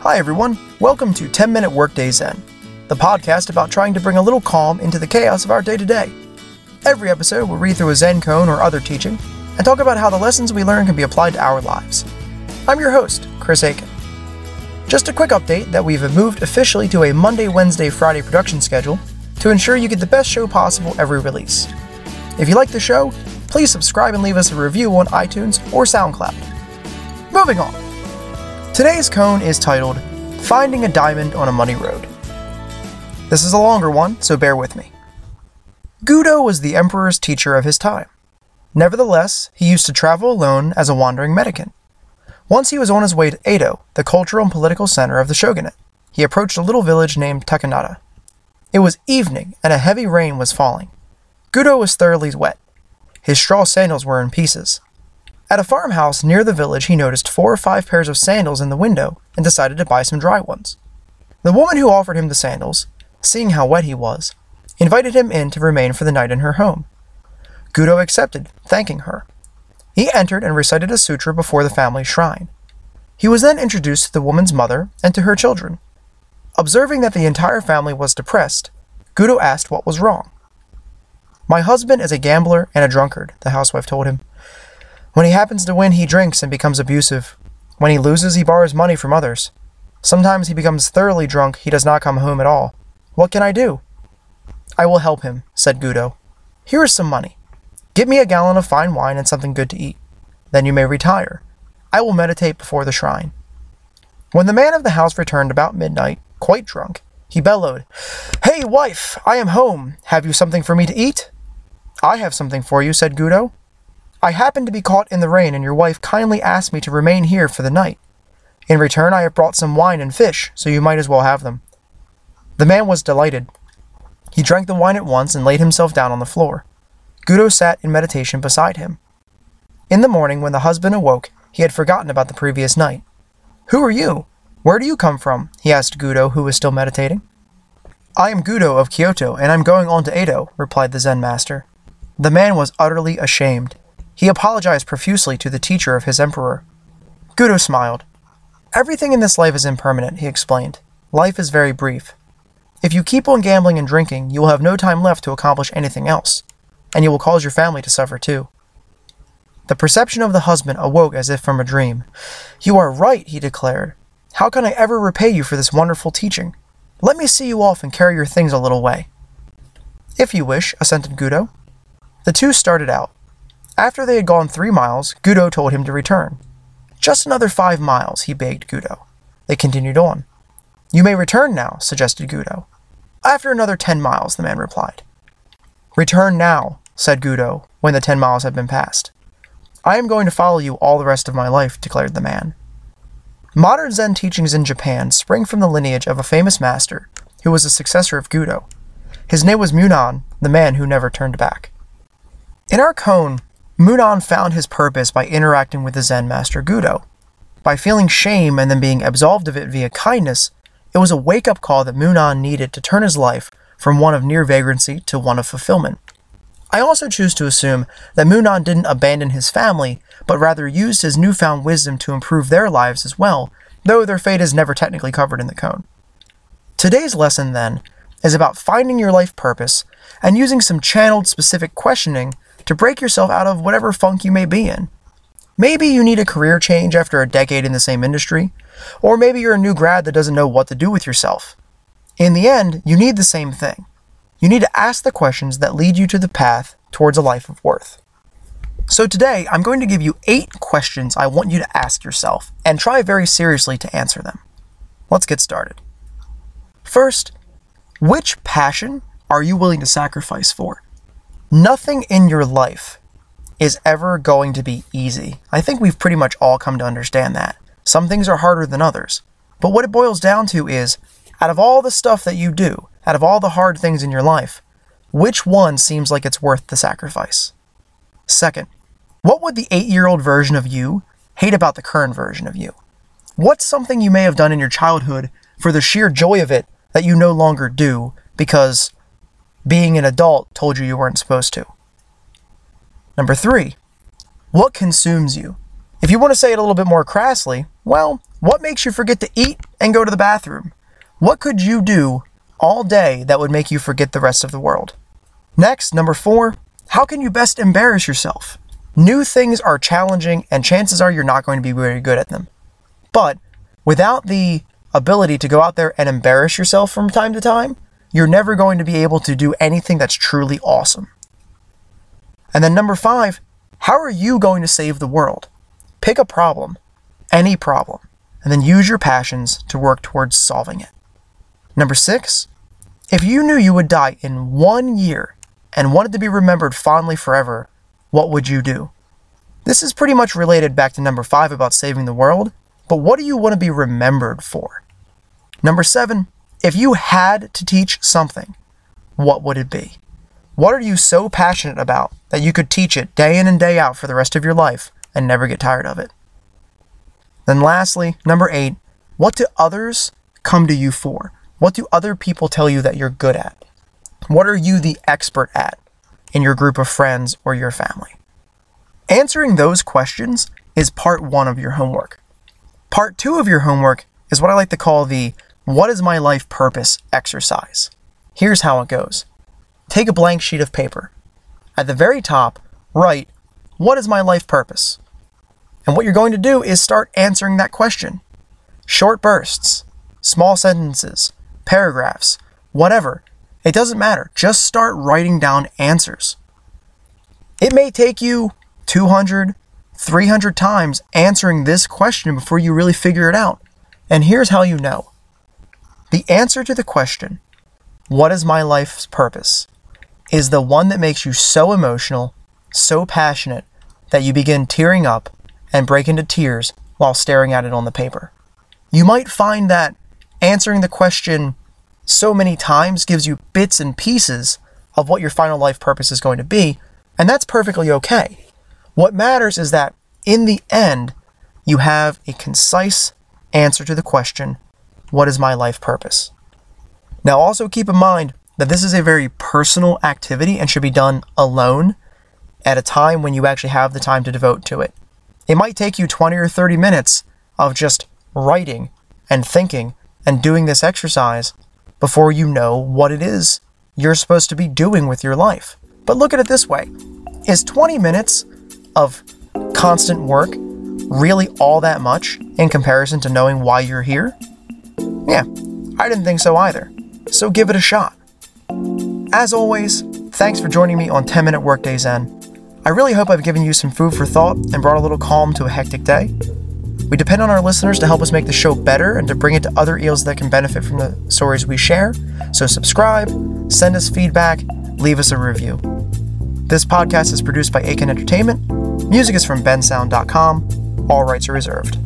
Hi, everyone. Welcome to 10 Minute Workday Zen, the podcast about trying to bring a little calm into the chaos of our day to day. Every episode, we'll read through a Zen koan or other teaching and talk about how the lessons we learn can be applied to our lives. I'm your host, Chris Aiken. Just a quick update that we've moved officially to a Monday, Wednesday, Friday production schedule to ensure you get the best show possible every release. If you like the show, please subscribe and leave us a review on iTunes or SoundCloud. Moving on. Today's koan is titled Finding a Diamond on a Muddy Road. This is a longer one, so bear with me. Gudo was the emperor's teacher of his time. Nevertheless, he used to travel alone as a wandering mendicant. Once he was on his way to Edo, the cultural and political center of the shogunate. He approached a little village named Takenaka. It was evening, and a heavy rain was falling. Gudo was thoroughly wet. His straw sandals were in pieces. At a farmhouse near the village, he noticed four or five pairs of sandals in the window and decided to buy some dry ones. The woman who offered him the sandals, seeing how wet he was, invited him in to remain for the night in her home. Gudo accepted, thanking her. He entered and recited a sutra before the family shrine. He was then introduced to the woman's mother and to her children. Observing that the entire family was depressed, Gudo asked what was wrong. My husband is a gambler and a drunkard, the housewife told him. When he happens to win, he drinks and becomes abusive. When he loses, he borrows money from others. Sometimes he becomes thoroughly drunk, he does not come home at all. What can I do? I will help him, said Gudo. Here is some money. Get me a gallon of fine wine and something good to eat. Then you may retire. I will meditate before the shrine. When the man of the house returned about midnight, quite drunk, he bellowed, Hey, wife, I am home. Have you something for me to eat? I have something for you, said Gudo. I happened to be caught in the rain, and your wife kindly asked me to remain here for the night. In return, I have brought some wine and fish, so you might as well have them. The man was delighted. He drank the wine at once and laid himself down on the floor. Gudo sat in meditation beside him. In the morning, when the husband awoke, he had forgotten about the previous night. Who are you? Where do you come from? he asked Gudo, who was still meditating. I am Gudo of Kyoto, and I'm going on to Edo, replied the Zen master. The man was utterly ashamed. He apologized profusely to the teacher of his emperor. Gudo smiled. Everything in this life is impermanent, he explained. Life is very brief. If you keep on gambling and drinking, you will have no time left to accomplish anything else, and you will cause your family to suffer too. The perception of the husband awoke as if from a dream. You are right, he declared. How can I ever repay you for this wonderful teaching? Let me see you off and carry your things a little way. If you wish, assented Gudo. The two started out. After they had gone three miles, Gudo told him to return. Just another five miles, he begged Gudo. They continued on. You may return now, suggested Gudo. After another ten miles, the man replied. Return now, said Gudo, when the ten miles had been passed. I am going to follow you all the rest of my life, declared the man. Modern Zen teachings in Japan spring from the lineage of a famous master who was a successor of Gudo. His name was Munan, the man who never turned back. In our koan, Munan found his purpose by interacting with the Zen master Gudo. By feeling shame and then being absolved of it via kindness, it was a wake up call that Munan needed to turn his life from one of near vagrancy to one of fulfillment. I also choose to assume that Munan didn't abandon his family, but rather used his newfound wisdom to improve their lives as well, though their fate is never technically covered in the koan. Today's lesson, then, is about finding your life purpose and using some channeled specific questioning to break yourself out of whatever funk you may be in. Maybe you need a career change after a decade in the same industry, or maybe you're a new grad that doesn't know what to do with yourself. In the end, you need the same thing. You need to ask the questions that lead you to the path towards a life of worth. So today, I'm going to give you eight questions I want you to ask yourself and try very seriously to answer them. Let's get started. First, which passion are you willing to sacrifice for? Nothing in your life is ever going to be easy. I think we've pretty much all come to understand that. Some things are harder than others. But what it boils down to is out of all the stuff that you do, out of all the hard things in your life, which one seems like it's worth the sacrifice? Second, what would the eight year old version of you hate about the current version of you? What's something you may have done in your childhood for the sheer joy of it that you no longer do because being an adult told you you weren't supposed to. Number three, what consumes you? If you want to say it a little bit more crassly, well, What makes you forget to eat and go to the bathroom? What could you do all day that would make you forget the rest of the world? Next, number four, how can you best embarrass yourself? New things are challenging, and chances are you're not going to be very good at them. But without the ability to go out there and embarrass yourself from time to time, you're never going to be able to do anything that's truly awesome. And then number five, how are you going to save the world? Pick a problem, any problem, and then use your passions to work towards solving it. Number six, if you knew you would die in one year and wanted to be remembered fondly forever, what would you do? This is pretty much related back to number five about saving the world, but what do you want to be remembered for? Number seven, if you had to teach something, what would it be? What are you so passionate about that you could teach it day in and day out for the rest of your life and never get tired of it? Then, lastly, number eight, what do others come to you for? What do other people tell you that you're good at? What are you the expert at in your group of friends or your family? Answering those questions is part one of your homework. Part two of your homework is what I like to call the What is my life purpose exercise. Here's how it goes take a blank sheet of paper. At the very top, write, What is my life purpose? And what you're going to do is start answering that question. Short bursts, small sentences, paragraphs, whatever. It doesn't matter. Just start writing down answers. It may take you 200, 300 times answering this question before you really figure it out. And here's how you know the answer to the question, What is my life's purpose? is the one that makes you so emotional, so passionate, that you begin tearing up and break into tears while staring at it on the paper. You might find that answering the question so many times gives you bits and pieces of what your final life purpose is going to be, and that's perfectly okay. What matters is that in the end, you have a concise answer to the question, What is my life purpose? Now, also keep in mind that this is a very personal activity and should be done alone at a time when you actually have the time to devote to it. It might take you 20 or 30 minutes of just writing and thinking and doing this exercise before you know what it is you're supposed to be doing with your life. But look at it this way is 20 minutes of constant work really all that much in comparison to knowing why you're here? Yeah, I didn't think so either. So give it a shot. As always, thanks for joining me on 10 Minute Workday Zen. I really hope I've given you some food for thought and brought a little calm to a hectic day. We depend on our listeners to help us make the show better and to bring it to other eels that can benefit from the stories we share. So subscribe, send us feedback, leave us a review. This podcast is produced by Aiken Entertainment. Music is from bensound.com. All rights are reserved.